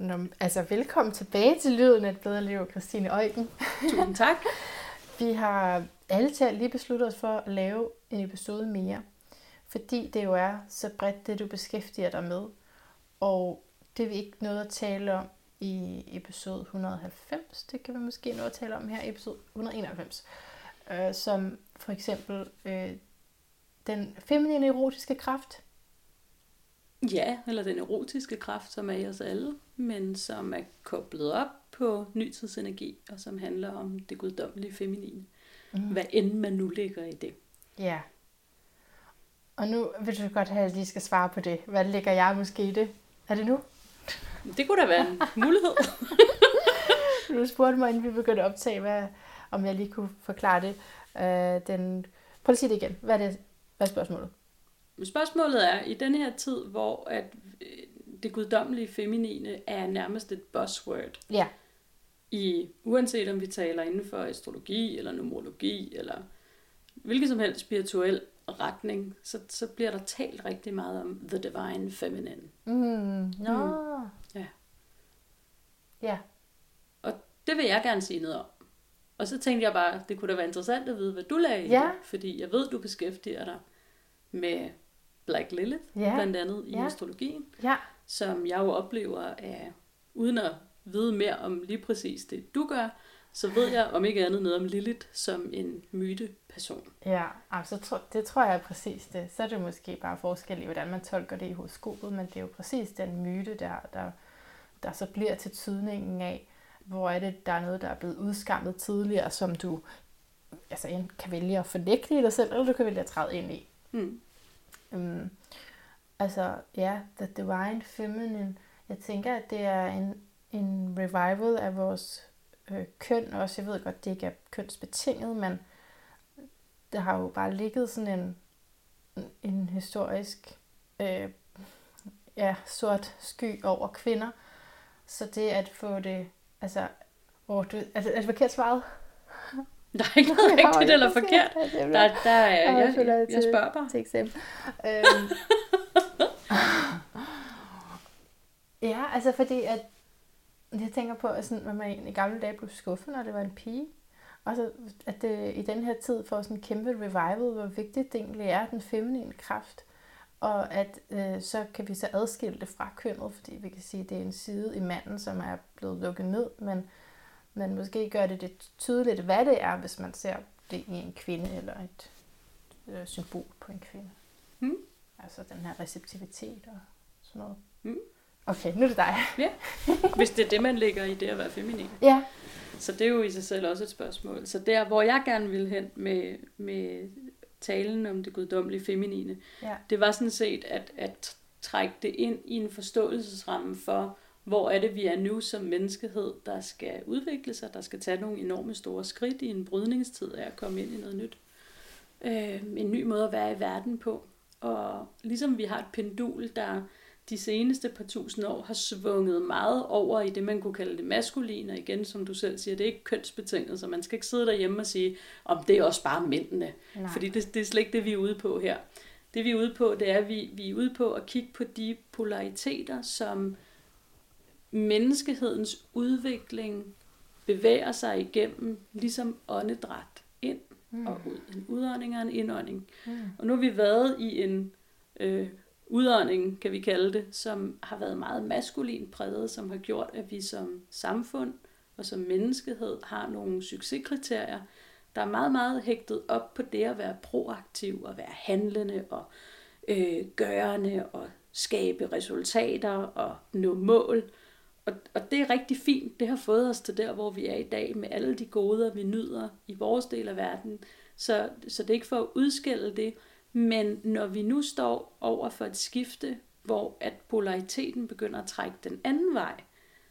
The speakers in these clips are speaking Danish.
Nå, altså, velkommen tilbage til Lyden af et bedre liv, Christine Øjken. Tusind tak. Vi har alle til lige besluttet os for at lave en episode mere, fordi det jo er så bredt det, du beskæftiger dig med. Og det vi ikke noget at tale om i episode 190. Det kan vi måske nå at tale om her i episode 191. Øh, som for eksempel øh, den feminine erotiske kraft. Ja, eller den erotiske kraft, som er i os alle, men som er koblet op på nytidsenergi, og som handler om det guddommelige feminine. Mm. Hvad end man nu ligger i det. Ja. Og nu vil du godt have, at jeg lige skal svare på det. Hvad ligger jeg måske i det? Er det nu? Det kunne da være en mulighed. du spurgte mig, inden vi begyndte at optage, hvad, om jeg lige kunne forklare det. Uh, den... Prøv at sige det igen. Hvad er, det? Hvad er spørgsmålet? Spørgsmålet er, i den her tid, hvor at øh, det guddommelige feminine er nærmest et buzzword. Ja. I, uanset om vi taler inden for astrologi, eller numerologi, eller hvilken som helst spirituel retning, så, så bliver der talt rigtig meget om the divine feminine. Mm, no. mm. Ja. Ja. Og det vil jeg gerne sige noget om. Og så tænkte jeg bare, det kunne da være interessant at vide, hvad du lagde i Ja. det, fordi jeg ved, du beskæftiger dig med Black Lilith, Ja. blandt andet i Ja. astrologien, Ja. som jeg jo oplever af, uden at vide mere om lige præcis det, du gør, så ved jeg om ikke andet noget om Lilith som en myteperson. Ja, altså, tro, det tror jeg er præcis det. Så er det måske bare forskel i, hvordan man tolker det i horoskopet, men det er jo præcis den myte, der, der, der så bliver til tydningen af, hvor er det, der er noget, der er blevet udskammet tidligere, som du altså, kan vælge at fornægte i dig selv, eller du kan vælge at træde ind i. Mm. Øhm, altså, ja, The Divine Feminine. Jeg tænker, at det er en, en revival af vores øh, køn også. Jeg ved godt, det ikke er kønsbetinget, men der har jo bare ligget sådan en, en historisk øh, ja, sort sky over kvinder. Så det at få det, altså, oh, du, er, det, er det forkert svaret? Der er ikke noget Jeg rigtigt jo eller forkert. er Der, der er, Jeg jeg, jeg, jeg spørger bare. til eksamen. øhm. ja, altså fordi at jeg tænker på, at, sådan, at man i gamle dage blev skuffet, når det var en pige. Og så at det i den her tid får sådan en kæmpe revival, hvor vigtigt det egentlig er, den feminine kraft. Og at øh, så kan vi så adskille det fra kønnet, fordi vi kan sige, at det er en side i manden, som er blevet lukket ned, men, men måske gør det det tydeligt, hvad det er, hvis man ser det i en kvinde eller et øh, symbol på en kvinde. Mm. Altså den her receptivitet og sådan noget. Mm. Okay, nu er det dig. Hvis det er det, man lægger i det at være feminin. Ja. Så det er jo i sig selv også et spørgsmål. Så der, hvor jeg gerne vil hen med, med talen om det guddommelige feminine, Ja. det var sådan set at, at trække det ind i en forståelsesramme for, hvor er det, vi er nu som menneskehed, der skal udvikle sig, der skal tage nogle enorme store skridt i en brydningstid af at komme ind i noget nyt. Øh, en ny måde at være i verden på. Og ligesom vi har et pendul, der de seneste par tusind år har svunget meget over i det, man kunne kalde det maskuline, og igen, som du selv siger, det er ikke kønsbetinget, så man skal ikke sidde derhjemme og sige, om det er også bare mændene. Nej. Fordi det, det er slet ikke det, vi er ude på her. Det vi er ude på, det er, at vi, vi er ude på at kigge på de polariteter, som menneskehedens udvikling bevæger sig igennem, ligesom åndedræt ind Mm. og ud. En udånding og en indånding. Mm. Og nu har vi været i en øh, udånding, kan vi kalde det, som har været meget maskulin præget, som har gjort, at vi som samfund og som menneskehed har nogle succeskriterier, der er meget, meget hægtet op på det at være proaktiv og være handlende og øh, gørende og skabe resultater og nå mål. Og, og det er rigtig fint. Det har fået os til der, hvor vi er i dag med alle de goder, vi nyder i vores del af verden. Så, så det er ikke for at udskille det, men når vi nu står over for et skifte, hvor at polariteten begynder at trække den anden vej,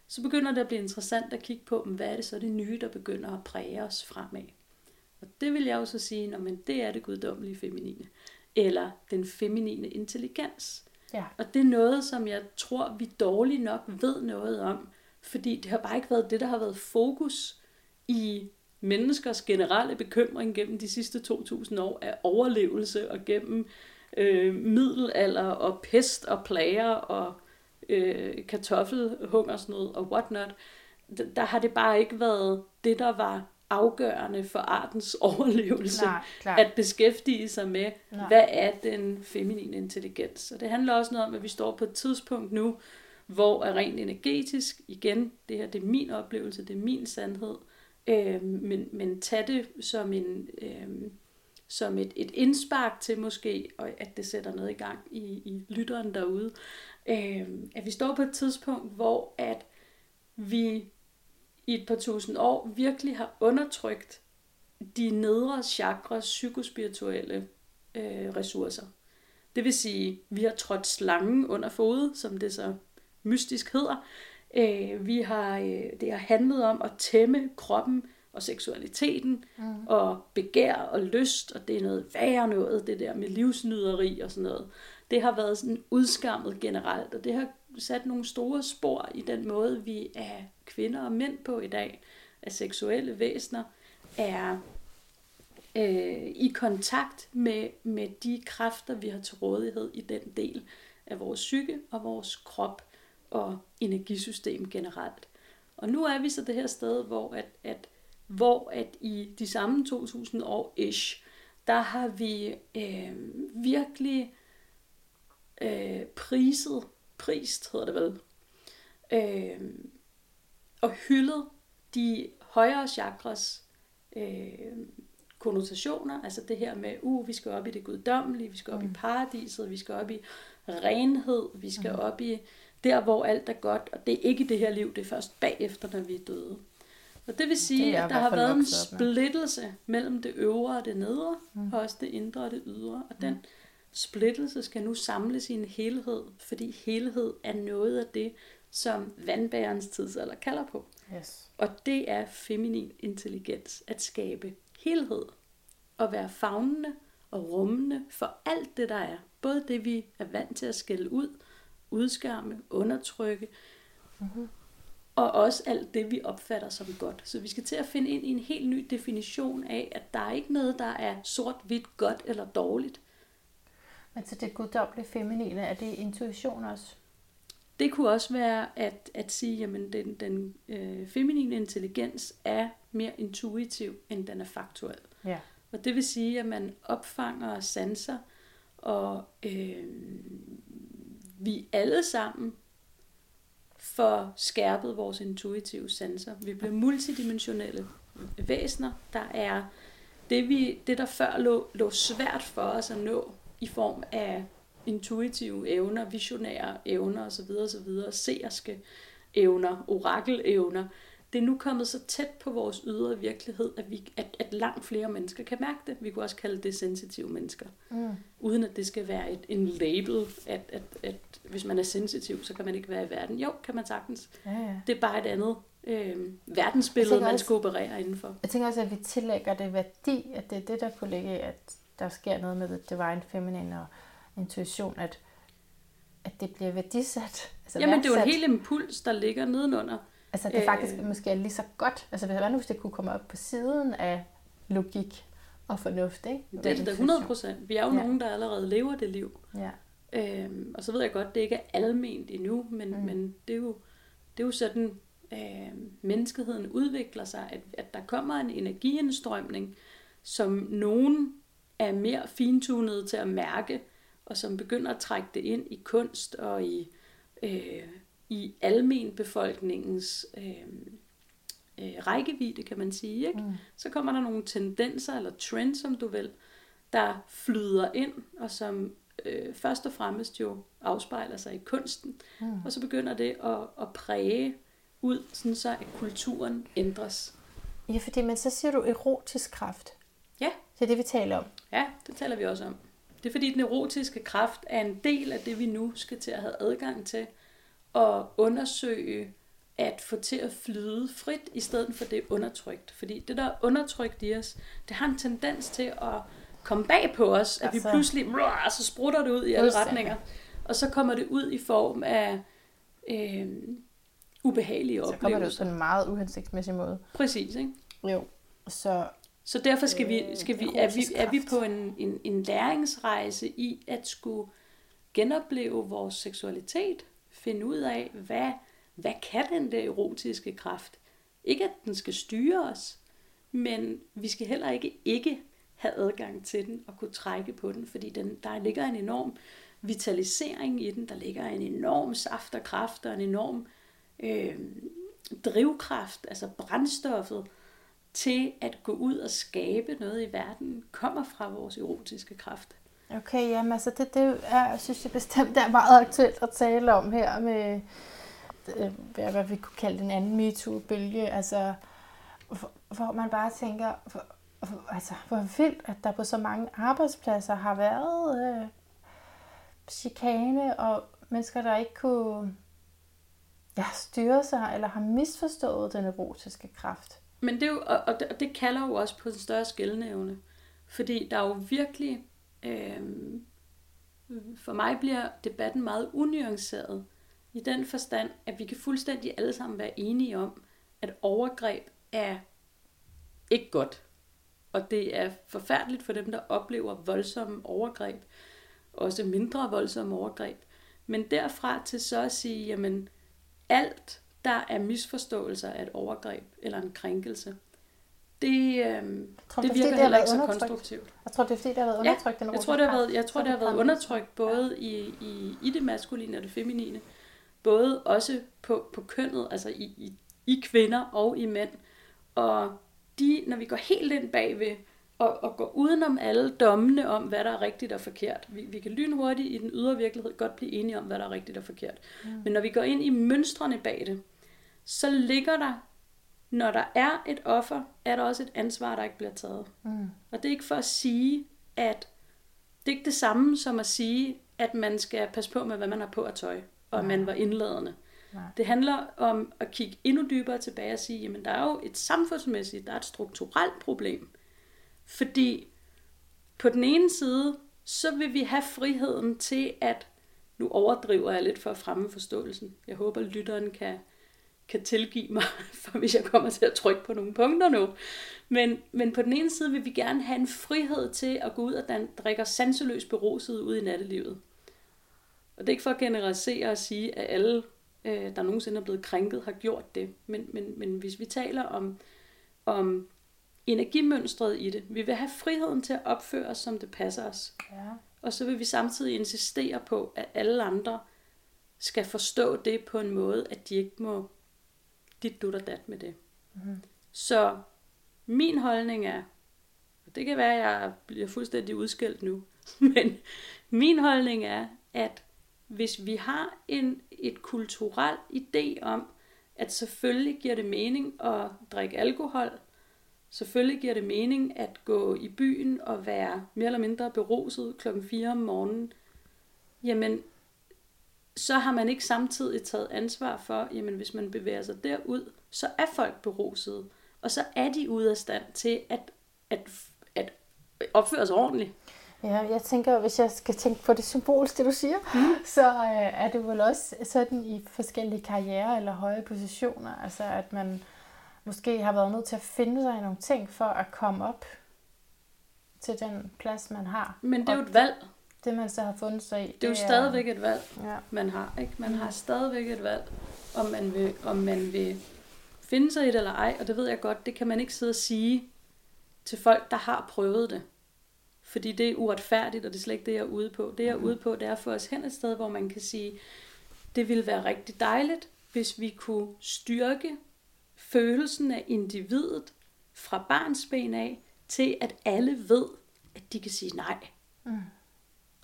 så begynder det at blive interessant at kigge på, hvad er det så det nye, der begynder at præge os fremad. Og det vil jeg jo så sige, når men det er det guddommelige feminine. Eller den feminine intelligens. Ja. Og det er noget, som jeg tror, vi dårligt nok ved noget om. Fordi det har bare ikke været det, der har været fokus i menneskers generelle bekymring gennem de sidste 2000 år af overlevelse og gennem øh, middelalder og pest og plager og øh, kartoffelhungersnød og whatnot, der har det bare ikke været det, der var afgørende for artens overlevelse, Nej, at beskæftige sig med, Nej. hvad er den feminine intelligens. Og det handler også noget om, at vi står på et tidspunkt nu, hvor er rent energetisk, igen, det her det er min oplevelse, det er min sandhed, øh, men, men tag det som en... Øh, som et, et indspark til måske, og at det sætter noget i gang i, i lytteren derude, øh, at vi står på et tidspunkt, hvor at vi i et par tusind år virkelig har undertrykt de nedre chakras psykospirituelle øh, ressourcer. Det vil sige, vi har trådt slangen under fodet, som det så mystisk hedder. Øh, vi har, øh, det har handlet om at tæmme kroppen og seksualiteten, mm. og begær og lyst, og det er noget værre noget, det der med livsnyderi og sådan noget. Det har været sådan udskammet generelt, og det har sat nogle store spor i den måde, vi er kvinder og mænd på i dag, af seksuelle væsener, er øh, i kontakt med, med de kræfter, vi har til rådighed i den del af vores psyke og vores krop og energisystem generelt. Og nu er vi så det her sted, hvor at, at hvor at i de samme 2000 år ish, der har vi øh, virkelig øh, priset, prist hedder det vel, øh, og hyldet de højere chakras øh, konnotationer, altså det her med, uh, vi skal op i det guddommelige, vi skal op mm. i paradiset, vi skal op i renhed, vi skal mm. op i der, hvor alt er godt, og det er ikke det her liv, det er først bagefter, når vi er døde. Og det vil sige, det at der har været en splittelse mellem det øvre og det nedre, mm. og også det indre og det ydre. Og den splittelse skal nu samles i en helhed, fordi helhed er noget af det, som vandbærens tidsalder kalder på. Yes. Og det er feminin intelligens, at skabe helhed, og være fagnende og rummende for alt det, der er. Både det, vi er vant til at skælde ud, udskamme, undertrykke, mm-hmm og også alt det, vi opfatter som godt. Så vi skal til at finde ind i en helt ny definition af, at der er ikke noget, der er sort-hvidt godt eller dårligt. Men så det guddommelige feminine, er det intuition også? Det kunne også være at, at sige, at den, den øh, feminine intelligens er mere intuitiv, end den er faktuel. Ja. Og det vil sige, at man opfanger og sanser, og øh, vi alle sammen får skærpet vores intuitive sanser. Vi bliver multidimensionelle væsener, der er det, vi, det der før lå, lå svært for os at nå i form af intuitive evner, visionære evner osv. osv., seerske evner, orakelevner, det er nu kommet så tæt på vores ydre virkelighed, at, vi, at, at langt flere mennesker kan mærke det. Vi kunne også kalde det sensitive mennesker. Mm. Uden at det skal være et, en label, at, at, at hvis man er sensitiv, så kan man ikke være i verden. Jo, kan man sagtens. Ja, ja. Det er bare et andet øh, verdensbillede, man skal operere indenfor. Jeg tænker også, at vi tillægger det værdi, at det er det, der kunne ligge, at der sker noget med det divine feminine og intuition, at, at det bliver værdisat. Altså Jamen, værdsat. det er jo en hel impuls, der ligger nedenunder. Altså det faktisk øh, måske er lige så godt. Altså hvad nu, hvis det kunne komme op på siden af logik og fornuft, ikke? Det er det 100 procent. Vi er jo ja. nogen, der allerede lever det liv. Ja. Øhm, og så ved jeg godt, det ikke er alment endnu, men, mm. men det, er jo, det er jo sådan, øh, menneskeheden udvikler sig, at, at der kommer en energiindstrømning, som nogen er mere fintunet til at mærke, og som begynder at trække det ind i kunst og i øh, i almen befolkningens øh, øh, rækkevidde, kan man sige. Ikke? Mm. Så kommer der nogle tendenser eller trends, som du vil, der flyder ind, og som øh, først og fremmest jo afspejler sig i kunsten. Mm. Og så begynder det at, at præge ud, sådan så at kulturen ændres. Ja, fordi, men så siger du erotisk kraft. Ja. Det er det, vi taler om. Ja, det taler vi også om. Det er fordi, den erotiske kraft er en del af det, vi nu skal til at have adgang til at undersøge at få til at flyde frit, i stedet for det undertrykt. Fordi det, der er undertrykt i os, det har en tendens til at komme bag på os, at altså, vi pludselig, rrr, så sprutter det ud i alle retninger. Og så kommer det ud i form af øh, ubehagelige oplevelser. Så kommer det ud på en meget uhensigtsmæssig måde. Præcis, ikke? Jo, så... Så derfor skal vi, øh, skal vi, er, vi, er vi på en, en, en læringsrejse i at skulle genopleve vores seksualitet, finde ud af, hvad, hvad kan den der erotiske kraft? Ikke at den skal styre os, men vi skal heller ikke ikke have adgang til den og kunne trække på den, fordi den, der ligger en enorm vitalisering i den, der ligger en enorm saft og kraft og en enorm øh, drivkraft, altså brændstoffet til at gå ud og skabe noget i verden, kommer fra vores erotiske kraft. Okay, jamen altså det, det er, synes jeg bestemt er meget aktuelt at tale om her med, øh, hvad, hvad vi kunne kalde den anden MeToo-bølge, altså hvor man bare tænker, hvor, altså hvor vildt, at der på så mange arbejdspladser har været øh, chikane og mennesker, der ikke kunne ja, styre sig eller har misforstået den erotiske kraft. Men det, er jo, og, det, og det kalder jo også på en større skældnævne. Fordi der er jo virkelig, øh, for mig bliver debatten meget unuanceret i den forstand, at vi kan fuldstændig alle sammen være enige om, at overgreb er ikke godt. Og det er forfærdeligt for dem, der oplever voldsomme overgreb, også mindre voldsomme overgreb. Men derfra til så at sige, jamen alt, der er misforståelser af et overgreb eller en krænkelse, det, øh, tror, det, det virker heller ikke så konstruktivt. Jeg tror, det er fordi, det har været undertrykt. Ja, jeg tror, det har været, jeg tror, det har været undertrykt både ja. i, i, i det maskuline og det feminine. Både også på, på kønnet, altså i, i, i kvinder og i mænd. Og de, når vi går helt ind bagved, og, og går udenom alle dommene om, hvad der er rigtigt og forkert. Vi, vi kan lynhurtigt i den ydre virkelighed godt blive enige om, hvad der er rigtigt og forkert. Mm. Men når vi går ind i mønstrene bag det, så ligger der, når der er et offer, er der også et ansvar, der ikke bliver taget. Mm. Og det er ikke for at sige, at det er ikke det samme som at sige, at man skal passe på med, hvad man har på at tøj, og at man var indladende. Nej. Det handler om at kigge endnu dybere tilbage og sige, jamen der er jo et samfundsmæssigt, der er et strukturelt problem, fordi på den ene side, så vil vi have friheden til at, nu overdriver jeg lidt for at fremme forståelsen. Jeg håber, lytteren kan, kan tilgive mig, for hvis jeg kommer til at trykke på nogle punkter nu. Men, men på den ene side vil vi gerne have en frihed til at gå ud og dan, drikke sanseløst beruset ud i nattelivet. Og det er ikke for at generalisere og sige, at alle, øh, der nogensinde er blevet krænket, har gjort det. Men, men, men hvis vi taler om, om energimønstret i det. Vi vil have friheden til at opføre os, som det passer os. Ja. Og så vil vi samtidig insistere på, at alle andre skal forstå det på en måde, at de ikke må dit dut og dat med det. Mm. Så min holdning er, og det kan være, at jeg bliver fuldstændig udskilt nu, men min holdning er, at hvis vi har en, et kulturel idé om, at selvfølgelig giver det mening at drikke alkohol, Selvfølgelig giver det mening at gå i byen og være mere eller mindre beruset klokken 4 om morgenen. Jamen, så har man ikke samtidig taget ansvar for, jamen hvis man bevæger sig derud, så er folk berusede. Og så er de ude af stand til at, at, at opføre sig ordentligt. Ja, jeg tænker, hvis jeg skal tænke på det symbolske, det du siger, mm. så øh, er det vel også sådan i forskellige karrierer eller høje positioner, altså at man måske har været nødt til at finde sig i nogle ting for at komme op til den plads, man har. Men det er jo et valg. Det, man så har fundet sig i. Det, det er jo stadigvæk et valg, ja. man har. Ikke? Man har stadigvæk et valg, om man, vil, om man vil finde sig i det eller ej. Og det ved jeg godt, det kan man ikke sidde og sige til folk, der har prøvet det. Fordi det er uretfærdigt, og det er slet ikke det, jeg er ude på. Det, jeg er mm. ude på, det er at få os hen et sted, hvor man kan sige, det ville være rigtig dejligt, hvis vi kunne styrke følelsen af individet fra barnsben af, til at alle ved, at de kan sige nej. Mm.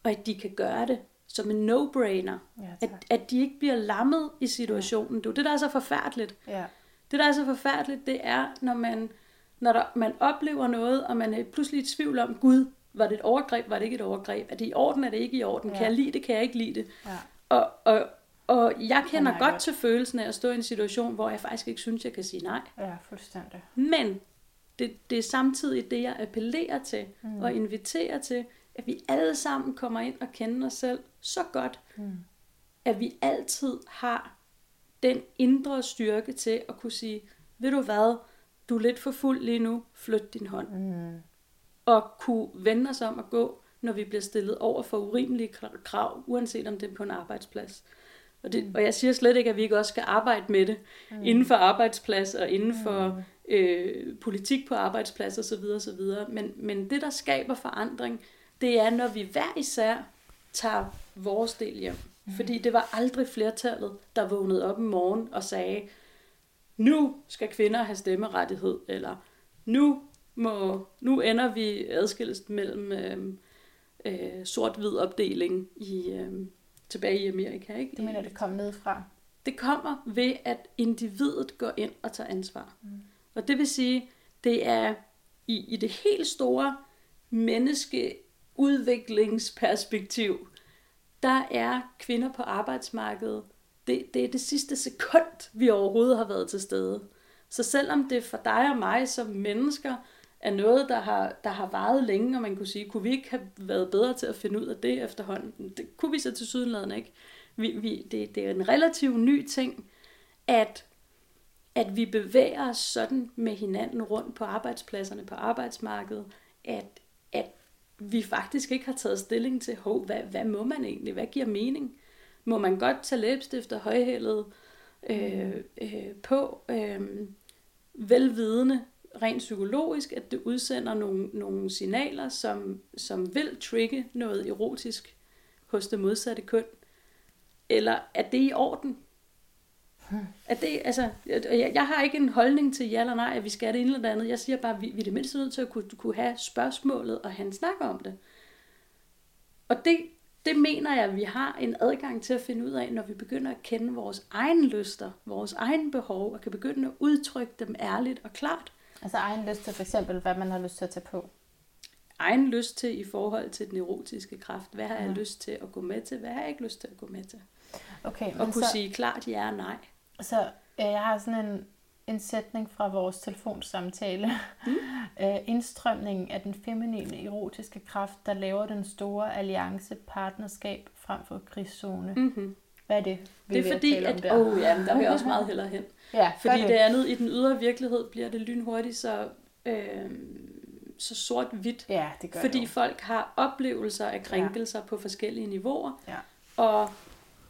Og at de kan gøre det som en no-brainer. Ja, at, at de ikke bliver lammet i situationen. Det er det, der er så forfærdeligt. Ja. Det, der er så forfærdeligt, det er, når man, når der, man oplever noget, og man er pludselig i tvivl om, Gud, var det et overgreb, var det ikke et overgreb? Er det i orden, er det ikke i orden? Ja. Kan jeg lide det, kan jeg ikke lide det? Ja. Og, og, og jeg kender godt, godt til følelsen af at stå i en situation, hvor jeg faktisk ikke synes, jeg kan sige nej. Ja, fuldstændig. Men det, det er samtidig det, jeg appellerer til mm. og inviterer til, at vi alle sammen kommer ind og kender os selv så godt, mm. at vi altid har den indre styrke til at kunne sige, ved du hvad, du er lidt for fuld lige nu, flyt din hånd. Mm. Og kunne vende os om at gå, når vi bliver stillet over for urimelige krav, uanset om det er på en arbejdsplads Og, det, og jeg siger slet ikke, at vi ikke også skal arbejde med det mm. inden for arbejdsplads og inden for mm. øh, politik på arbejdsplads osv. osv. Men, men det, der skaber forandring, det er, når vi hver især tager vores del hjem. Mm. Fordi det var aldrig flertallet, der vågnede op i morgen og sagde, nu skal kvinder have stemmerettighed, eller nu, må, nu ender vi adskillest mellem øh, øh, sort-hvid opdeling i, øh, tilbage i Amerika. Ikke? Du mener, det kommer ned fra? Det kommer ved, at individet går ind og tager ansvar. Mm. Og det vil sige, det er i, i det helt store menneskeudviklingsperspektiv, der er kvinder på arbejdsmarkedet, det, det er det sidste sekund, vi overhovedet har været til stede. Så selvom det for dig og mig som mennesker er noget, der har, der har varet længe, og man kunne sige, kunne vi ikke have været bedre til at finde ud af det efterhånden? Det kunne vi så til sydenladen ikke. Vi, vi, det, det er en relativt ny ting, at, at vi bevæger os sådan med hinanden rundt på arbejdspladserne, på arbejdsmarkedet, at, at vi faktisk ikke har taget stilling til, Hov, hvad, hvad må man egentlig? Hvad giver mening? Må man godt tage læbestift og højhældet øh, øh, på, øh, velvidende, rent psykologisk, at det udsender nogle, nogle signaler, som, som vil trigge noget erotisk hos det modsatte køn? Eller er det i orden? Hmm. Er det, altså, jeg, jeg har ikke en holdning til ja eller nej, at vi skal det ene eller andet. Jeg siger bare, at vi, vi er det mindste nødt til at kunne, kunne have spørgsmålet og han snakker om det. Og det, det mener jeg, at vi har en adgang til at finde ud af, når vi begynder at kende vores egen lyster, vores egen behov, og kan begynde at udtrykke dem ærligt og klart. Altså egen lyst til for eksempel, hvad man har lyst til at tage på? Egen lyst til i forhold til den erotiske kraft. Hvad har jeg lyst til at gå med til? Hvad har jeg ikke lyst til at gå med til? Okay, og kunne så, sige klart ja og nej. Så jeg har sådan en, en sætning fra vores telefonsamtale. Mm. uh, indstrømningen af den feminine erotiske kraft, der laver den store alliance partnerskab frem for krigszone. Mm-hmm. Hvad er det? Vi det er fordi, at der? Oh, ja, der vil jeg også meget hellere hen. ja, fordi det. det andet i den ydre virkelighed bliver det lynhurtigt så, øh, så sort-hvidt. Ja, det gør Fordi det folk har oplevelser af krænkelser ja. på forskellige niveauer. Ja. Og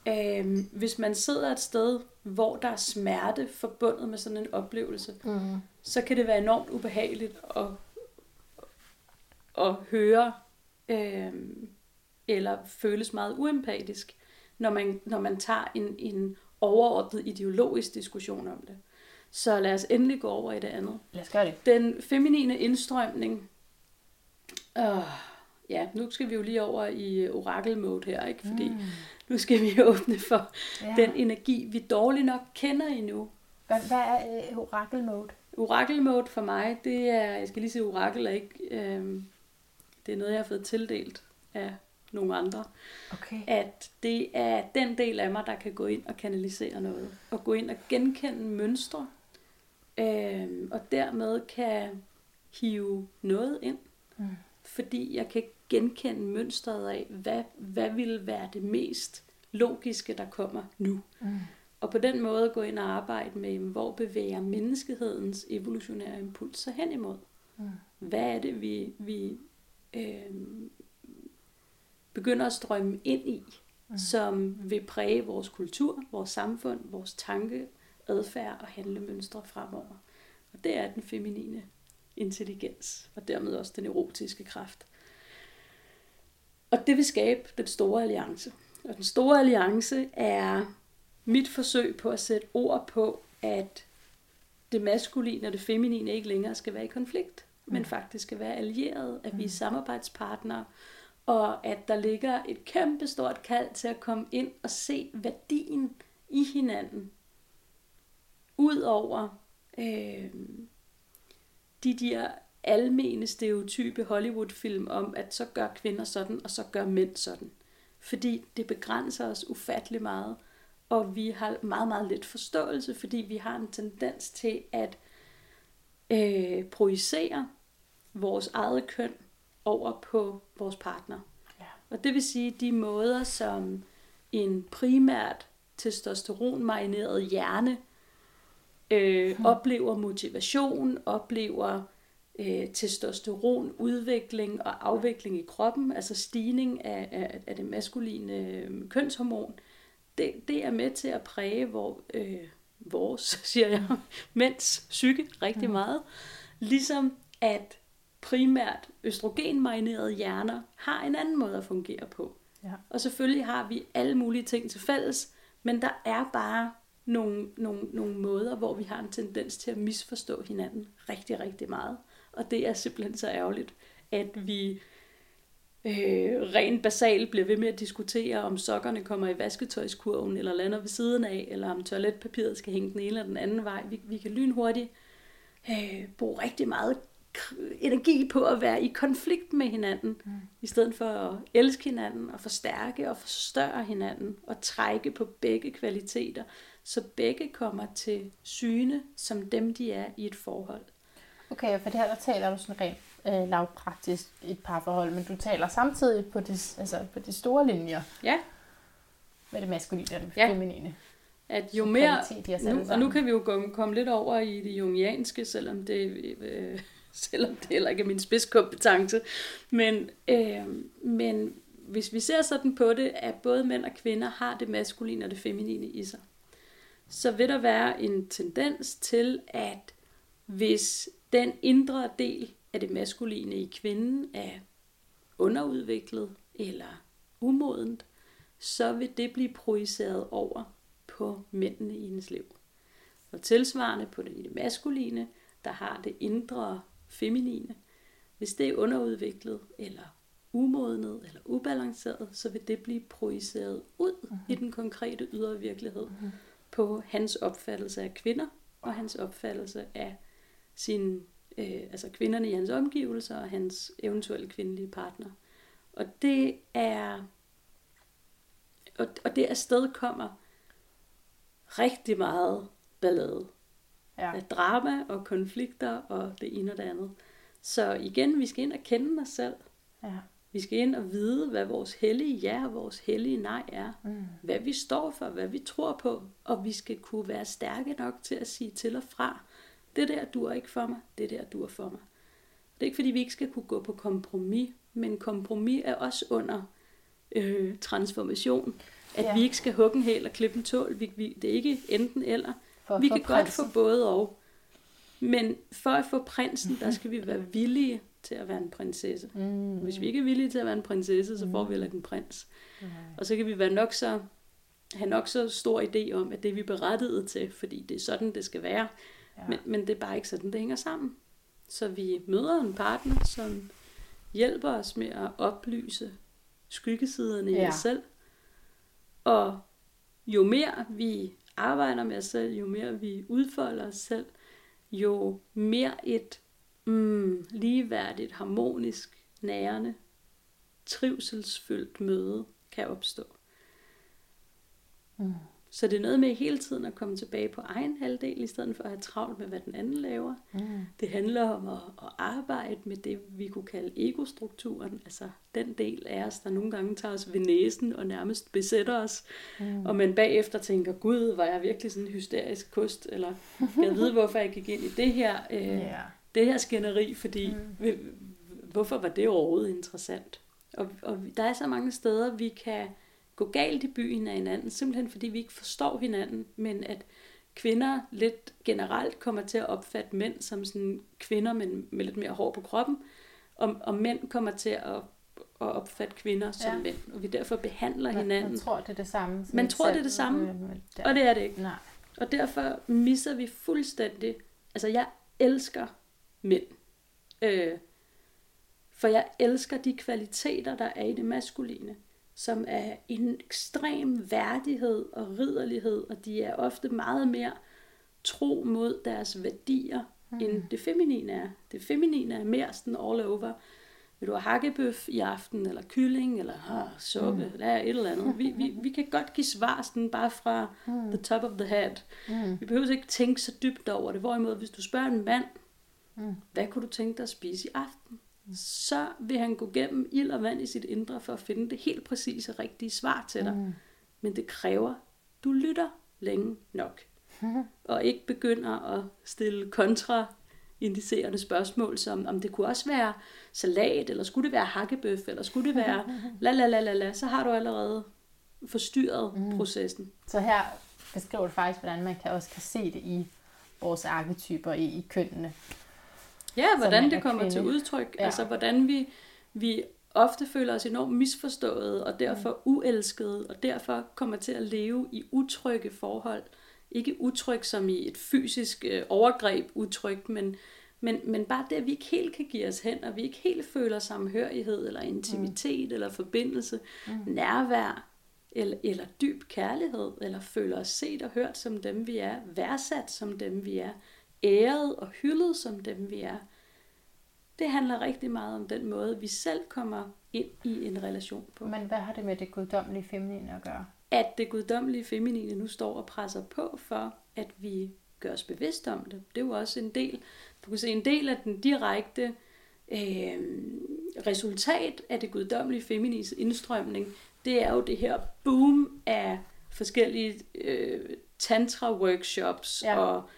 øh, hvis man sidder et sted, hvor der er smerte forbundet med sådan en oplevelse, mm. så kan det være enormt ubehageligt at, at høre, øh, eller føles meget uempatisk når man, når man tager en, en overordnet ideologisk diskussion om det. Så lad os endelig gå over i det andet. Lad os gøre det. Den feminine indstrømning. Øh, ja, nu skal vi jo lige over i orakelmode her, ikke? Fordi mm. nu skal vi åbne for ja. den energi, vi dårligt nok kender endnu. Hvad, hvad er øh, orakelmode? Orakelmode for mig, det er, jeg skal lige sige, orakel er ikke, øh, det er noget, jeg har fået tildelt af nogle andre. Okay. At det er den del af mig, der kan gå ind og kanalisere noget. Og gå ind og genkende mønstre. Øh, og dermed kan hive noget ind. Mm. Fordi jeg kan genkende mønstret af, hvad, hvad vil være det mest logiske, der kommer nu. Mm. Og på den måde gå ind og arbejde med, hvor bevæger menneskehedens evolutionære impuls sig hen imod. Mm. Hvad er det, vi, vi øh, begynder at strømme ind i, mm. som vil præge vores kultur, vores samfund, vores tanke, adfærd og handlemønstre fremover. Og det er den feminine intelligens, og dermed også den erotiske kraft. Og det vil skabe den store alliance. Og den store alliance er mit forsøg på at sætte ord på, at det maskuline og det feminine ikke længere skal være i konflikt, mm. men faktisk skal være allieret, at vi er mm. samarbejdspartnere, og at der ligger et kæmpe stort kald til at komme ind og se værdien i hinanden. Udover øh, de der almene stereotype Hollywood-film om, at så gør kvinder sådan, og så gør mænd sådan. Fordi det begrænser os ufattelig meget, og vi har meget, meget lidt forståelse, fordi vi har en tendens til at øh, projicere vores eget køn over på vores partner. Ja. Og det vil sige, de måder, som en primært testosteron-marineret hjerne øh, hmm. oplever motivation, oplever øh, testosteronudvikling og afvikling i kroppen, altså stigning af, af, af det maskuline øh, kønshormon, det, det er med til at præge hvor, øh, vores, siger jeg, mænds psyke rigtig meget. Ligesom at primært østrogenmarinerede hjerner har en anden måde at fungere på. Ja. Og selvfølgelig har vi alle mulige ting til fælles, men der er bare nogle, nogle, nogle måder, hvor vi har en tendens til at misforstå hinanden rigtig, rigtig meget. Og det er simpelthen så ærgerligt, at vi øh, rent basalt bliver ved med at diskutere, om sokkerne kommer i vasketøjskurven, eller lander ved siden af, eller om toiletpapiret skal hænge den ene eller den anden vej. Vi, vi kan lynhurtigt øh, bruge rigtig meget energi på at være i konflikt med hinanden, mm. i stedet for at elske hinanden og forstærke og forstørre hinanden og trække på begge kvaliteter, så begge kommer til syne som dem, de er i et forhold. Okay, for det her der taler du sådan rent øh, lavpraktisk i et parforhold, men du taler samtidig på de, altså på de store linjer Ja, med det maskuline og det Ja. feminine. at jo mere... kvalitet Nu, og nu kan vi jo komme, komme lidt over i det jungianske, selvom det, øh, selvom det heller ikke er min spidskompetence. Men, øh, men hvis vi ser sådan på det, at både mænd og kvinder har det maskuline og det feminine i sig, så vil der være en tendens til, at hvis den indre del af det maskuline i kvinden er underudviklet eller umodent, så vil det blive projiceret over på mændene i hendes liv. Og tilsvarende på det, i det maskuline, der har det indre feminine. Hvis det er underudviklet, eller umodnet, eller ubalanceret, så vil det blive projiceret ud mm-hmm. i den konkrete ydre virkelighed mm-hmm. på hans opfattelse af kvinder, og hans opfattelse af sine, øh, altså kvinderne i hans omgivelser, og hans eventuelle kvindelige partner. Og det er, og, og det afsted kommer rigtig meget ballade Ja. af drama og konflikter og det ene og det andet. Så igen, vi skal ind og kende os selv. ja. Vi skal ind og vide, hvad vores hellige ja og vores hellige nej er. Mm. Hvad vi står for, hvad vi tror på. Og vi skal kunne være stærke nok til at sige til og fra. Det der duer ikke for mig, det der duer for mig. Det er ikke fordi, vi ikke skal kunne gå på kompromis, men kompromis er også under øh, transformation. At ja. vi ikke skal hugge en hæl og klippe en tål. Vi, vi, det er ikke enten eller. For, Vi for kan godt få prinsen. både og. Men for at få prinsen, der skal vi være villige til at være en prinsesse. Mm. Hvis vi ikke er villige til at være en prinsesse, så får vi heller ikke en prins. Og så kan vi være nok så, have nok så stor idé om, at det er vi berettiget til, fordi det er sådan, det skal være. Ja. Men, men det er bare ikke sådan, det hænger sammen. Så vi møder en partner, som hjælper os med at oplyse skyggesiderne i Ja. os selv. Og jo mere vi arbejder med os selv, jo mere vi udfolder os selv, jo mere et mm, ligeværdigt, harmonisk, nærende, trivselsfyldt møde kan opstå. Mm. Så det er noget med hele tiden at komme tilbage på egen halvdel, i stedet for at have travlt med, hvad den anden laver. Mm. Det handler om at, at arbejde med det, vi kunne kalde egostrukturen, altså den del af os, der nogle gange tager os ved næsen og nærmest besætter os, Mm. og man bagefter tænker, gud, var jeg virkelig sådan en hysterisk kost, eller jeg ved, hvorfor jeg gik ind i det her, øh, Ja. det her skænderi, fordi mm. hvorfor var det overhovedet interessant? Og, og der er så mange steder, vi kan gå galt i byen af hinanden, simpelthen fordi vi ikke forstår hinanden, men at kvinder lidt generelt kommer til at opfatte mænd som sådan kvinder, men med lidt mere hår på kroppen, og, og mænd kommer til at, at opfatte kvinder som Ja. mænd, og vi derfor behandler Man, hinanden. man tror, det er det samme. Man tror, det er selv, det samme, øh, Og det er det ikke. Nej. Og derfor misser vi fuldstændig... Altså, jeg elsker mænd. Øh, for jeg elsker de kvaliteter, der er i det maskuline, som er en ekstrem værdighed og ridderlighed, og de er ofte meget mere tro mod deres værdier, mm. end det feminine er. Det feminine er mere sådan all over. Vil du have hakkebøf i aften, eller kylling, eller ah, suppe, mm. eller et eller andet. Vi, vi, vi kan godt give svar sådan bare fra mm. the top of the head. Mm. Vi behøver ikke tænke så dybt over det. Hvorimod, hvis du spørger en mand, Mm. hvad kunne du tænke dig at spise i aften? Så vil han gå gennem ild og vand i sit indre for at finde det helt præcise rigtige svar til dig. Mm. Men det kræver, du lytter længe nok. Og ikke begynder at stille kontraindicerende spørgsmål, som om det kunne også være salat, eller skulle det være hakkebøf, eller skulle det være la la la la la, så har du allerede forstyrret mm. processen. Så her beskriver du faktisk, hvordan man kan også kan se det i vores arketyper i, i kønnene. Ja, hvordan det kommer kvinde. til udtryk. Ja. Altså, hvordan vi, vi ofte føler os enormt misforstået, og derfor mm. uelskede, og derfor kommer til at leve i utrygge forhold. Ikke utryg som i et fysisk øh, overgreb udtryk, men, men, men bare det, at vi ikke helt kan give os hen, og vi ikke helt føler samhørighed, eller intimitet, mm. eller forbindelse, mm. nærvær, eller, eller dyb kærlighed, eller føler os set og hørt som dem, vi er, værdsat som dem, vi er, æret og hyldet som dem, vi er. Det handler rigtig meget om den måde, vi selv kommer ind i en relation på. Men hvad har det med det guddommelige feminine at gøre? At det guddommelige feminine nu står og presser på for, at vi gør os bevidst om det. Det er jo også en del, du kan se en del af den direkte øh, resultat af det guddommelige feminines indstrømning, det er jo det her boom af forskellige øh, tantra-workshops ja. og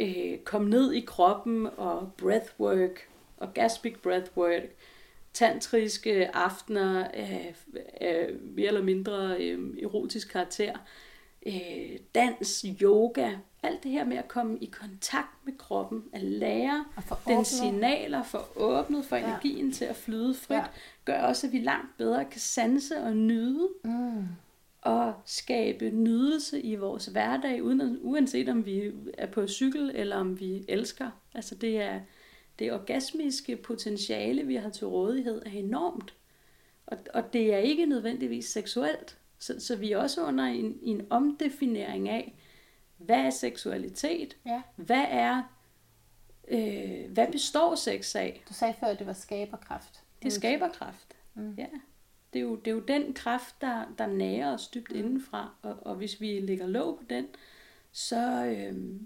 øh, kom ned i kroppen og breathwork, orgasmic breathwork, tantriske aftener af, af mere eller mindre øh, erotisk karakter, øh, dans, yoga, alt det her med at komme i kontakt med kroppen, at lære den signaler for åbnet, for ja. energien til at flyde frit, ja. gør også, at vi langt bedre kan sanse og nyde. Mm. Og skabe nydelse i vores hverdag, uden, uanset om vi er på cykel, eller om vi elsker. Altså det er det orgasmiske potentiale, vi har til rådighed, er enormt. Og, og det er ikke nødvendigvis seksuelt. Så, så vi er også under en, en omdefinering af, hvad er seksualitet? Ja. Hvad er øh, hvad består sex af? Du sagde før, at det var skaberkraft. Det er skaberkraft, mm. ja. Det er, jo, det er jo den kraft, der, der nærer os dybt mm. indenfra, og, og hvis vi lægger låg på den, så, øh,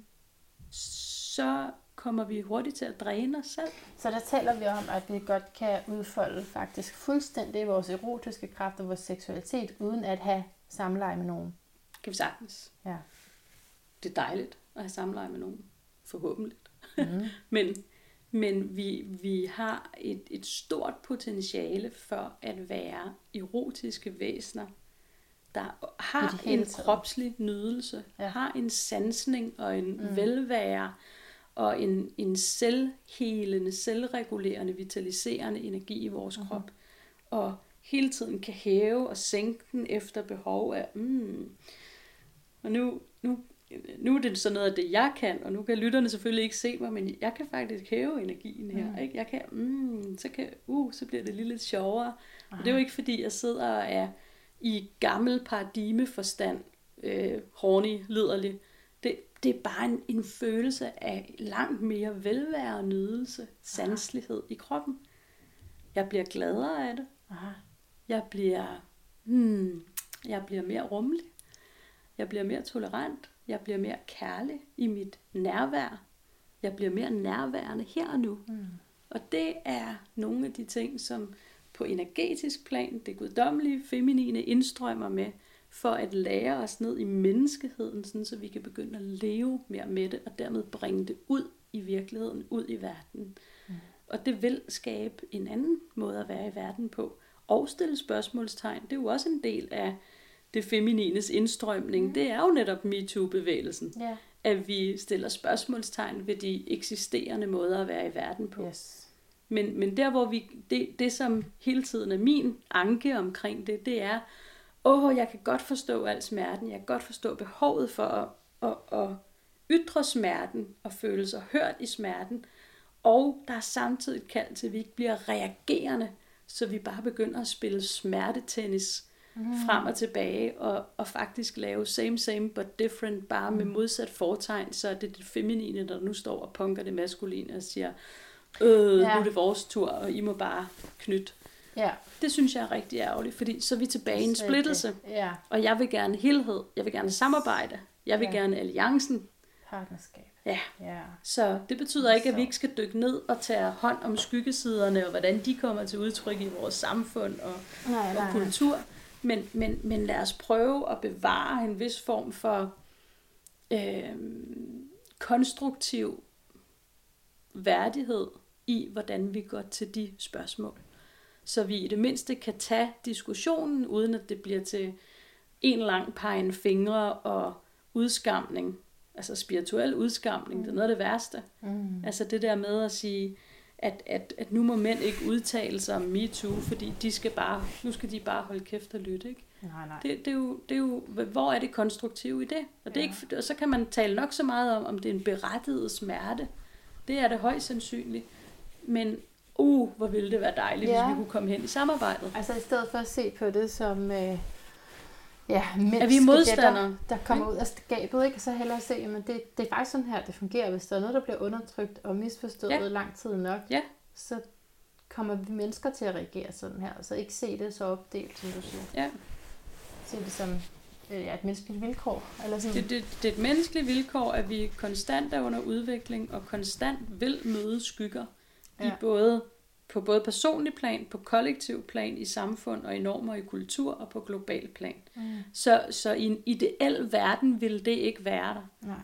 så kommer vi hurtigt til at dræne os selv. Så der taler vi om, at vi godt kan udfolde faktisk fuldstændig vores erotiske kraft og vores seksualitet, uden at have samleje med nogen. Kan vi sagtens. Ja det er dejligt at have samleje med nogen, forhåbentlig. Mm. men men vi, vi har et, et stort potentiale for at være erotiske væsener, der har en kropslig nydelse, ja. har en sansning og en mm. velvære, og en, en selvhelende, selvregulerende, vitaliserende energi i vores mm. krop. Og hele tiden kan hæve og sænke den efter behov af, mm. og nu, nu nu er det sådan noget af det, jeg kan, og nu kan lytterne selvfølgelig ikke se mig, men jeg kan faktisk hæve energien her. Mm. Ikke? Jeg kan, mm, så, kan, uh, så bliver det lige lidt sjovere. Og det er jo ikke fordi, jeg sidder og er i gammel paradigmeforstand, øh, horny, liderlig. Det, det er bare en, en følelse af langt mere velvære og nydelse, sanslighed i kroppen. Jeg bliver gladere af det. Aha. Jeg bliver, hmm, jeg bliver mere rummelig. Jeg bliver mere tolerant. Jeg bliver mere kærlig i mit nærvær. Jeg bliver mere nærværende her og nu. Mm. Og det er nogle af de ting, som på energetisk plan, det guddommelige, feminine, indstrømmer med, for at lære os ned i menneskeheden, sådan, så vi kan begynde at leve mere med det, og dermed bringe det ud i virkeligheden, ud i verden. Mm. Og det vil skabe en anden måde at være i verden på. Og stille spørgsmålstegn, det er jo også en del af det feminines indstrømning, mm. det er jo netop MeToo-bevægelsen. Yeah. At vi stiller spørgsmålstegn ved de eksisterende måder at være i verden på. Yes. Men, men der hvor vi, det, det som hele tiden er min anke omkring det, det er, åh, jeg kan godt forstå al smerten, jeg kan godt forstå behovet for at, at, at ytre smerten og føle sig hørt i smerten, og der er samtidig kald til, at vi ikke bliver reagerende, så vi bare begynder at spille smertetennis, mm. frem og tilbage, og, og faktisk lave same same but different, bare mm. med modsat fortegn, så er det det feminine, der nu står og punker det maskuline og siger, øh, ja. nu er det vores tur, og I må bare knytte. Ja. Det synes jeg er rigtig ærgerligt, fordi så er vi tilbage i en splittelse. Ja. Og jeg vil gerne helhed, jeg vil gerne samarbejde, jeg vil ja. gerne alliancen. Partnerskab. Ja. ja. Så det betyder ikke, at vi ikke skal dykke ned og tage hånd om skyggesiderne, og hvordan de kommer til udtryk i vores samfund og, nej, nej, og kultur. Men, men, men lad os prøve at bevare en vis form for øh, konstruktiv værdighed i, hvordan vi går til de spørgsmål. Så vi i det mindste kan tage diskussionen, uden at det bliver til en lang pegen fingre og udskamning. Altså spirituel udskamning, det er noget af det værste. Mm. Altså det der med at sige, at, at, at nu må mænd ikke udtale sig om MeToo, fordi de skal bare, nu skal de bare holde kæft og lytte, ikke? Nej, nej. Det, det, er jo, det er jo, hvor er det konstruktive i det? Og, det er Ja. ikke, og så kan man tale nok så meget om, om det er en berettiget smerte. Det er det højst sandsynligt. Men uh, hvor ville det være dejligt, ja. Ja. hvis vi kunne komme hen i samarbejdet. Altså i stedet for at se på det som øh, ja, Er vi modstandere? der, der kommer ud af skabet, ikke? Så hellere se, at det, det er faktisk sådan her, det fungerer. Hvis der er noget, der bliver undertrykt og misforstået Ja. lang tid nok, Ja. så kommer vi mennesker til at reagere sådan her. Så ikke se det så opdelt, som du siger. Ja. Se det som øh, ja, et menneskeligt vilkår. Eller sådan. Det, det, det er et menneskeligt vilkår, at vi konstant er under udvikling, og konstant vil møde skygger. Ja. I både, på både personlig plan, på kollektiv plan, i samfund og i normer, i kultur og på global plan. Mm. Så, så i en ideel verden ville det ikke være der. Nej,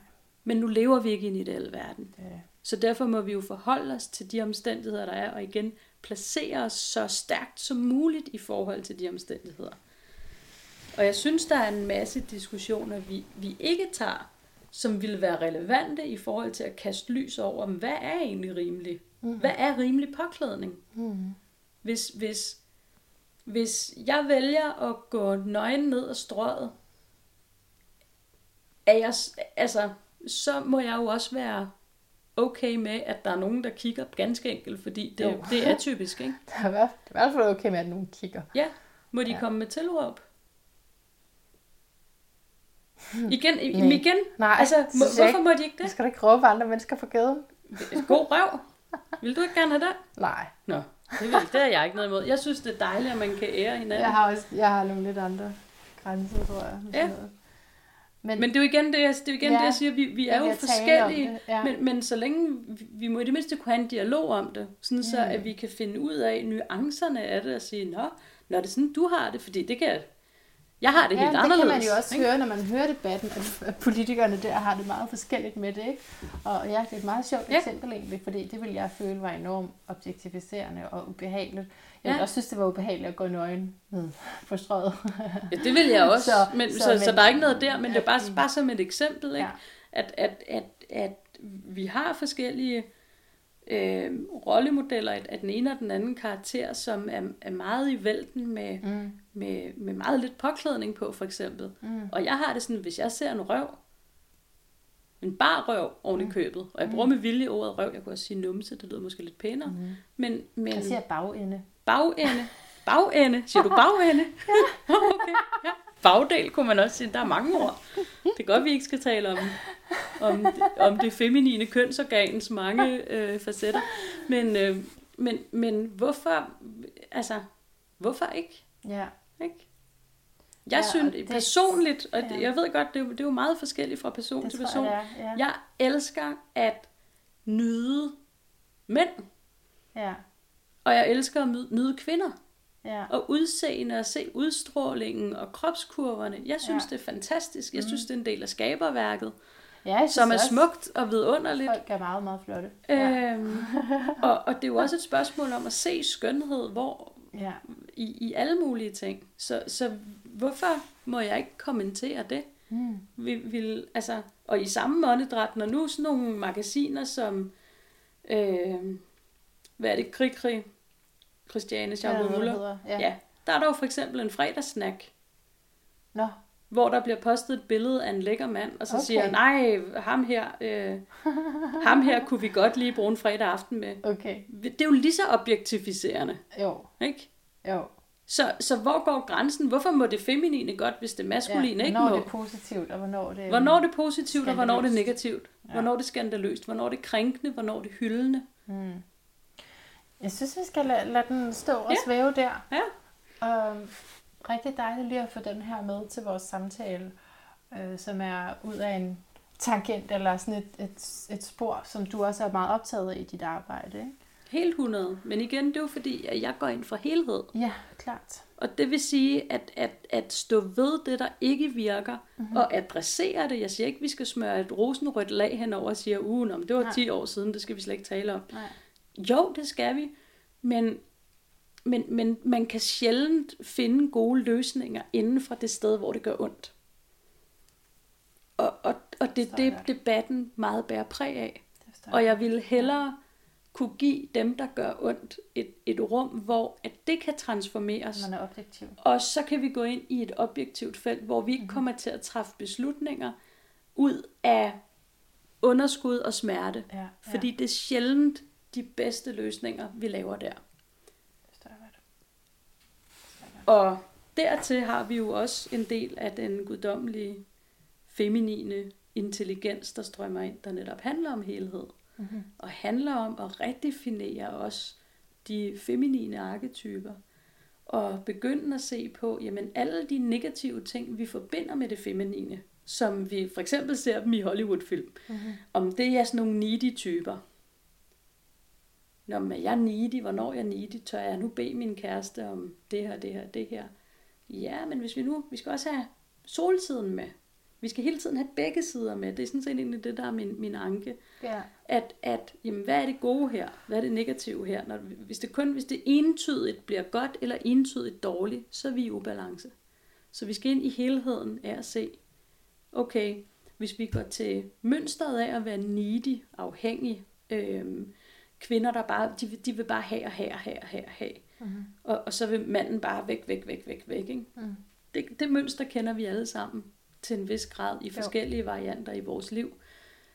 Men nu lever vi ikke i en ideel verden. det, Så derfor må vi jo forholde os til de omstændigheder, der er, og igen placere os så stærkt som muligt i forhold til de omstændigheder. Og jeg synes, der er en masse diskussioner, vi, vi ikke tager, som ville være relevante i forhold til at kaste lys over, hvad er egentlig rimelig? Mhm. Hvad er rimelig påklædning? mm. Hvis, hvis, hvis jeg vælger at gå nøgen ned ad strøget, er jeg, altså, så må jeg jo også være okay med, at der er nogen, der kigger ganske enkelt, fordi det, Jo. det er typisk, ikke? det, er i hvert, er fald okay med, at nogen kigger. Ja, må de ja. Komme med tilråb? Igen, Nej. igen, Nej, altså, må, hvorfor må de ikke Du det? skal da ikke råbe andre mennesker på gaden. God røv. Vil du ikke gerne have det? Nej, Nå, det, vil, det er jeg ikke noget imod. Jeg synes, det er dejligt, at man kan ære hinanden. jeg har også jeg har nogle lidt andre grænser, tror jeg. Ja. noget. Men, Men det er jo igen det, det, er jo igen Ja, det, jeg siger. Vi, vi er jo forskellige, ja. men, men så længe vi, vi må i det mindste kunne have en dialog om det, sådan så Mm. at vi kan finde ud af nuancerne af det og sige, nå, når det er sådan, du har det, fordi det kan jeg, jeg har det ja, helt det anderledes. kan man jo også ikke? høre, når man hører debatten, at- politikerne der har det meget forskelligt med det. Ikke? Og ja, det er et meget sjovt Ja. eksempel egentlig, fordi det ville jeg føle var enormt objektificerende og ubehageligt. Jeg Ja. også synes, det var ubehageligt at gå nøgen ned på strøget. Ja, det vil jeg også, så, men, så, så- så, så men- der er ikke noget der, men det er bare, bare som et eksempel, ikke? Ja. At, at, at, at vi har forskellige øh, rollemodeller af den ene og den anden karakter, som er, er meget i vælten med, Mm. med, med meget lidt påklædning på, for eksempel. Mm. Og jeg har det sådan, hvis jeg ser en røv, en bar røv oven i Mm. købet, og jeg bruger med vilje ordet røv, jeg kunne også sige numse, det lyder måske lidt pænere, Mm. men, men Jeg siger bagende. bagende, bagende, siger du bagende? Ja. okay, ja. Bagdel kunne man også sige, der er mange ord. Det er godt, vi ikke skal tale om, om, det, om det feminine kønsorganens mange øh, facetter, men, øh, men, men hvorfor, altså, hvorfor ikke? Ja. ikke? Jeg Ja, synes det- personligt, og ja. jeg ved godt, det er, jo- det er jo meget forskelligt fra person Det til person. jeg, det er. Ja. Jeg elsker at nyde mænd, Ja. og jeg elsker at nyde- kvinder. Ja. Og udseende og se udstrålingen og kropskurverne. Jeg synes, Ja. det er fantastisk. Jeg synes, det er en del af skaberværket, ja som er også, smukt og vidunderligt. Folk er meget, meget flotte. Ja. Øhm, og, og det er jo også et spørgsmål om at se skønhed hvor, ja. i, i alle mulige ting. Så, så hvorfor må jeg ikke kommentere det? Mm. Vi, vil, altså, og i samme åndedræt, når nu sådan nogle magasiner som, øh, hvad er det, Krig Krig, Christiane Schaumburg ja. Ja. ja, der er der jo for eksempel en fredagssnack, Nå, hvor der bliver postet et billede af en lækker mand, og så okay. Siger nej, ham her, øh, ham her kunne vi godt lige bruge en fredag aften med. okay. Det er jo lige så objektificerende, Jo, ikke? jo. Så, så hvor går grænsen? Hvorfor må det feminine godt, hvis det maskuline ikke hvornår må? er det positivt, og hvornår det... Hvornår er det positivt, og hvornår er det negativt? Ja. Hvornår er det skandaløst? Hvornår er det krænkende? Hvornår er det hyldende? Mm. Jeg synes, vi skal lade, lade den stå og Ja. svæve der. Ja. Og rigtig dejligt lige at få den her med til vores samtale, øh, som er ud af en tangent eller sådan et, et, et spor, som du også er meget optaget af i dit arbejde. Ikke? Helt 100. Men igen, det er jo fordi, at jeg går ind for helhed. Ja, klart. Og det vil sige, at, at, at stå ved det, der ikke virker, Mhm. mm-hmm. og adressere det. Jeg siger ikke, at vi skal smøre et rosenrødt lag henover og sige, uh, nå, men det var Nej. 10 år siden, det skal vi slet ikke tale om. Nej. Jo, det skal vi, men men, men man kan sjældent finde gode løsninger inden for det sted, hvor det gør ondt. Og, og, og det er det, debatten meget bærer præg af. Og jeg ville hellere kunne give dem, der gør ondt, et, et rum, hvor at det kan transformeres. Man er objektiv. Og så kan vi gå ind i et objektivt felt, hvor vi ikke mm-hmm. kommer til at træffe beslutninger ud af underskud og smerte. Ja, ja. Fordi det er sjældent de bedste løsninger, vi laver der. Og dertil har vi jo også en del af den guddommelige, feminine intelligens, der strømmer ind, der netop handler om helhed. Mm-hmm. Og handler om at redefinere også de feminine arketyper. Og begynde at se på, jamen alle de negative ting, vi forbinder med det feminine, som vi for eksempel ser dem i Hollywood-film, mm-hmm. om det er sådan nogle needy typer. Når man jeg er needy, hvornår jeg er needy, tør jeg nu bede min kæreste om det her, det her, det her. Ja, men hvis vi nu, vi skal også have solsiden med. Vi skal hele tiden have begge sider med. Det er sådan set egentlig det, der er min, min anke. Ja. At, at jamen, hvad er det gode her? Hvad er det negative her? Når, hvis det kun hvis det entydigt bliver godt eller entydigt dårligt, så er vi i ubalance. Så vi skal ind i helheden af at se, okay, hvis vi går til mønstret af at være needy, afhængig, øhm, kvinder, der bare, de, de vil bare have og have og have og have, og, have. Mm-hmm. og, og så vil manden bare væk, væk, væk, væk, væk. Ikke? Mm. Det, det mønster kender vi alle sammen til en vis grad i forskellige jo. varianter i vores liv.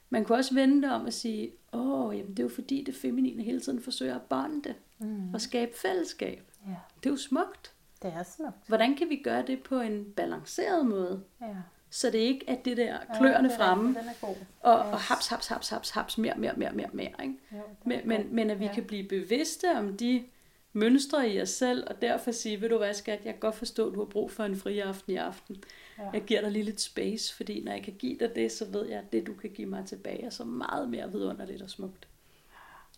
Man kunne også vende det om at sige, åh, jamen det er jo fordi det feminine hele tiden forsøger at bonde mm. og skabe fællesskab. Ja. Det er jo smukt. Det er smukt. Hvordan kan vi gøre det på en balanceret måde? Ja. Så det ikke er det der kløerne ja, fremme, den er god. og, og haps, haps, haps, haps, haps, mere, mere, mere, mere, mere. Ikke? Jo, men, men, men at vi ja. kan blive bevidste om de mønstre i os selv, og derfor sige, ved du hvad skat, jeg kan godt forstå, at du har brug for en fri aften i aften. Ja. Jeg giver dig lige lidt space, fordi når jeg kan give dig det, så ved jeg, at det du kan give mig tilbage er så meget mere vidunderligt og smukt.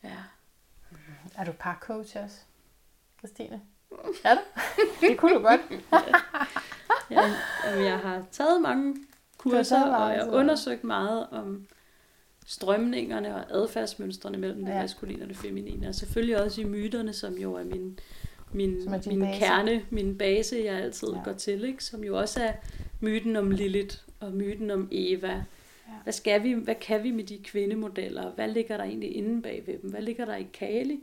Ja. Er du parcoach også, Christine? Er du? det kunne du godt. ja, jeg har taget mange kurser, og jeg har undersøgt meget om strømningerne og adfærdsmønstrene mellem det ja. maskuline og det feminine. Og selvfølgelig også i myterne, som jo er min, min, er min base. kerne, min base, jeg altid ja. går til, ikke? som jo også er myten om Lilith og myten om Eva. Ja. Hvad, skal vi, hvad kan vi med de kvindemodeller? Hvad ligger der egentlig inde bag ved dem? Hvad ligger der i Kali?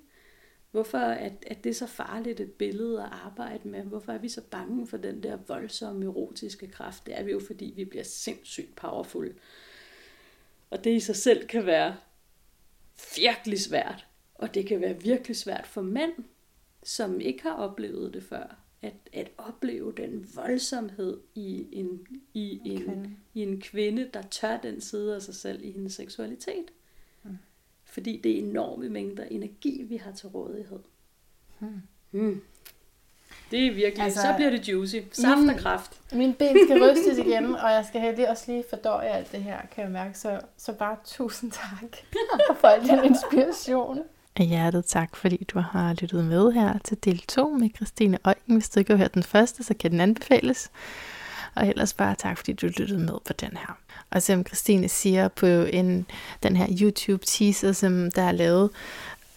Hvorfor er, er det så farligt et billede at arbejde med? Hvorfor er vi så bange for den der voldsomme erotiske kraft? Det er vi jo, fordi vi bliver sindssygt powerful. Og det i sig selv kan være virkelig svært. Og det kan være virkelig svært for mænd, som ikke har oplevet det før. At, at opleve den voldsomhed i en, i, en, kvinde. i en kvinde, der tør den side af sig selv i hendes seksualitet. Fordi det er enorme mængder energi, vi har til rådighed. Mm. Mm. Det er virkelig, altså, så bliver det juicy. Saft min, og kraft. Min ben skal rystes igen, og jeg skal heldig også lige fordøje alt det her, kan jeg mærke. Så, så bare tusind tak for al den inspiration. Af hjertet tak, fordi du har lyttet med her til del 2 med Christine Øjken. Hvis du ikke har hørt den første, så kan den anbefales. Og ellers bare tak, fordi du lyttede med på den her. Og som Christine siger på en, den her YouTube teaser, som der er lavet,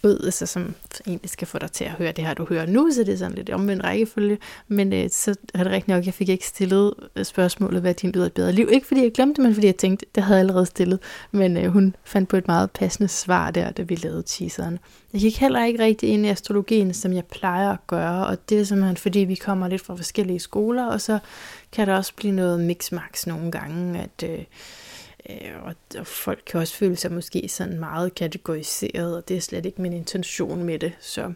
ud, altså, som egentlig skal få dig til at høre det her, du hører nu, så det er sådan lidt omvendt rækkefølge, men øh, så er det rigtigt nok, jeg fik ikke stillet øh, spørgsmålet, hvad din lyder et bedre liv. Ikke fordi jeg glemte men fordi jeg tænkte, det havde jeg allerede stillet, men øh, hun fandt på et meget passende svar der, da vi lavede teaseren. Jeg gik heller ikke rigtig ind i astrologien, som jeg plejer at gøre, og det er simpelthen fordi, vi kommer lidt fra forskellige skoler, og så kan der også blive noget mix-max nogle gange, at... Øh, Øh, og, og folk kan også føle sig måske sådan meget kategoriseret, og det er slet ikke min intention med det. Så,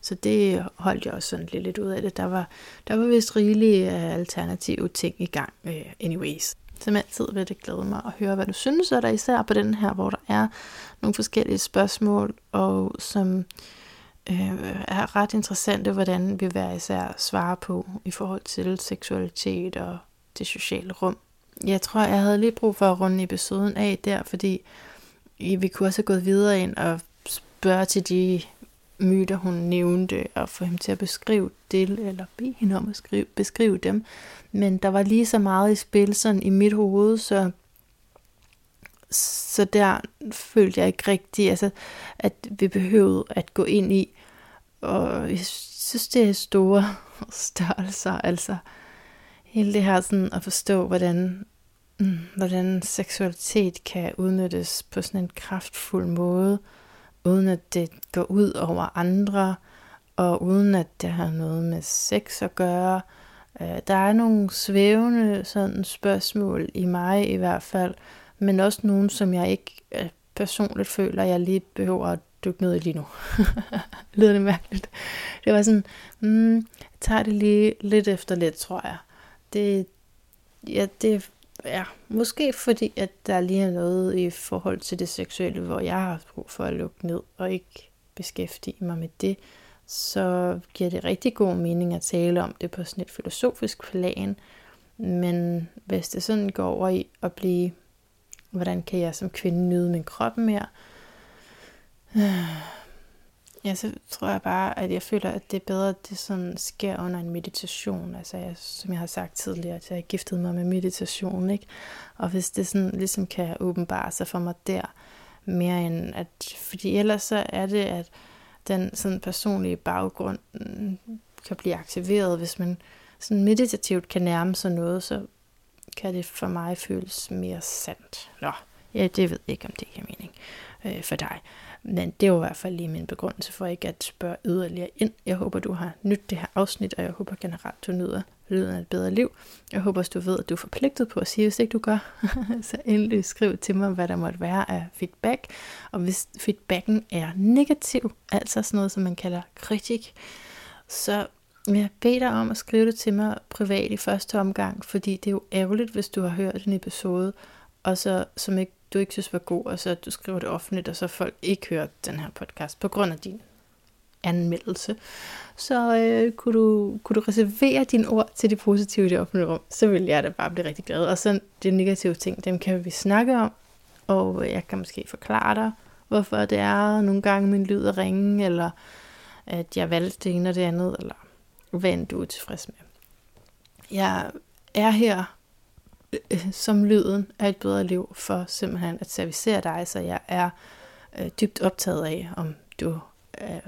så det holdt jeg også sådan lidt, lidt ud af det. Der var, der var vist rigelige uh, alternative ting i gang uh, anyways. Som altid vil det glæde mig at høre, hvad du synes, af der især på den her, hvor der er nogle forskellige spørgsmål, og som øh, er ret interessante, hvordan vi hver især svarer på i forhold til seksualitet og det sociale rum jeg tror, jeg havde lige brug for at runde episoden af der, fordi vi kunne også have gået videre ind og spørge til de myter, hun nævnte, og få ham til at beskrive det, eller bede hende om at skrive, beskrive dem. Men der var lige så meget i spil sådan i mit hoved, så, så der følte jeg ikke rigtigt, altså, at vi behøvede at gå ind i og synes, det er store størrelser. Altså hele det her sådan at forstå, hvordan, mm, hvordan seksualitet kan udnyttes på sådan en kraftfuld måde, uden at det går ud over andre, og uden at det har noget med sex at gøre. Øh, der er nogle svævende sådan spørgsmål i mig i hvert fald, men også nogle, som jeg ikke øh, personligt føler, jeg lige behøver at dykke ned i lige nu. Lyder det mærkeligt? Det var sådan, mm, jeg tager det lige lidt efter lidt, tror jeg. Det, ja, det ja, måske fordi, at der lige er noget i forhold til det seksuelle, hvor jeg har brug for at lukke ned og ikke beskæftige mig med det, så giver det rigtig god mening at tale om det på sådan et filosofisk plan. Men hvis det sådan går over i at blive, hvordan kan jeg som kvinde nyde min krop mere, Ja, så tror jeg bare, at jeg føler, at det er bedre, at det sådan sker under en meditation. Altså, jeg, som jeg har sagt tidligere, at jeg har giftet mig med meditation, ikke? Og hvis det sådan ligesom kan åbenbare sig for mig der, mere end at, fordi ellers så er det, at den sådan personlige baggrund mm, kan blive aktiveret, hvis man sådan meditativt kan nærme sig noget, så kan det for mig føles mere sandt. Nå, ja, det ved jeg ikke, om det giver mening øh, for dig. Men det var i hvert fald lige min begrundelse for ikke at spørge yderligere ind. Jeg håber, du har nydt det her afsnit, og jeg håber generelt, du nyder lyden af et bedre liv. Jeg håber også, du ved, at du er forpligtet på at sige, hvis ikke du gør, så endelig skriv til mig, hvad der måtte være af feedback. Og hvis feedbacken er negativ, altså sådan noget, som man kalder kritik, så vil jeg bede dig om at skrive det til mig privat i første omgang, fordi det er jo ærgerligt, hvis du har hørt en episode, og så som ikke du ikke synes var god, og så du skriver det offentligt, og så folk ikke hører den her podcast på grund af din anmeldelse, så øh, kunne, du, kunne du reservere dine ord til det positive i det offentlige rum, så vil jeg da bare blive rigtig glad. Og så de negative ting, dem kan vi snakke om, og jeg kan måske forklare dig, hvorfor det er nogle gange min lyd at ringe, eller at jeg valgte det ene og det andet, eller hvad end du er tilfreds med. Jeg er her øh, som lyden af et bedre liv, for simpelthen at servicere dig, så jeg er øh, dybt optaget af, om du øh,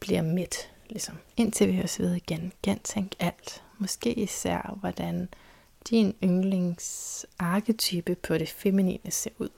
bliver midt. Ligesom. Indtil vi høres ved igen, gentænk alt. Måske især, hvordan din yndlingsarketype på det feminine ser ud.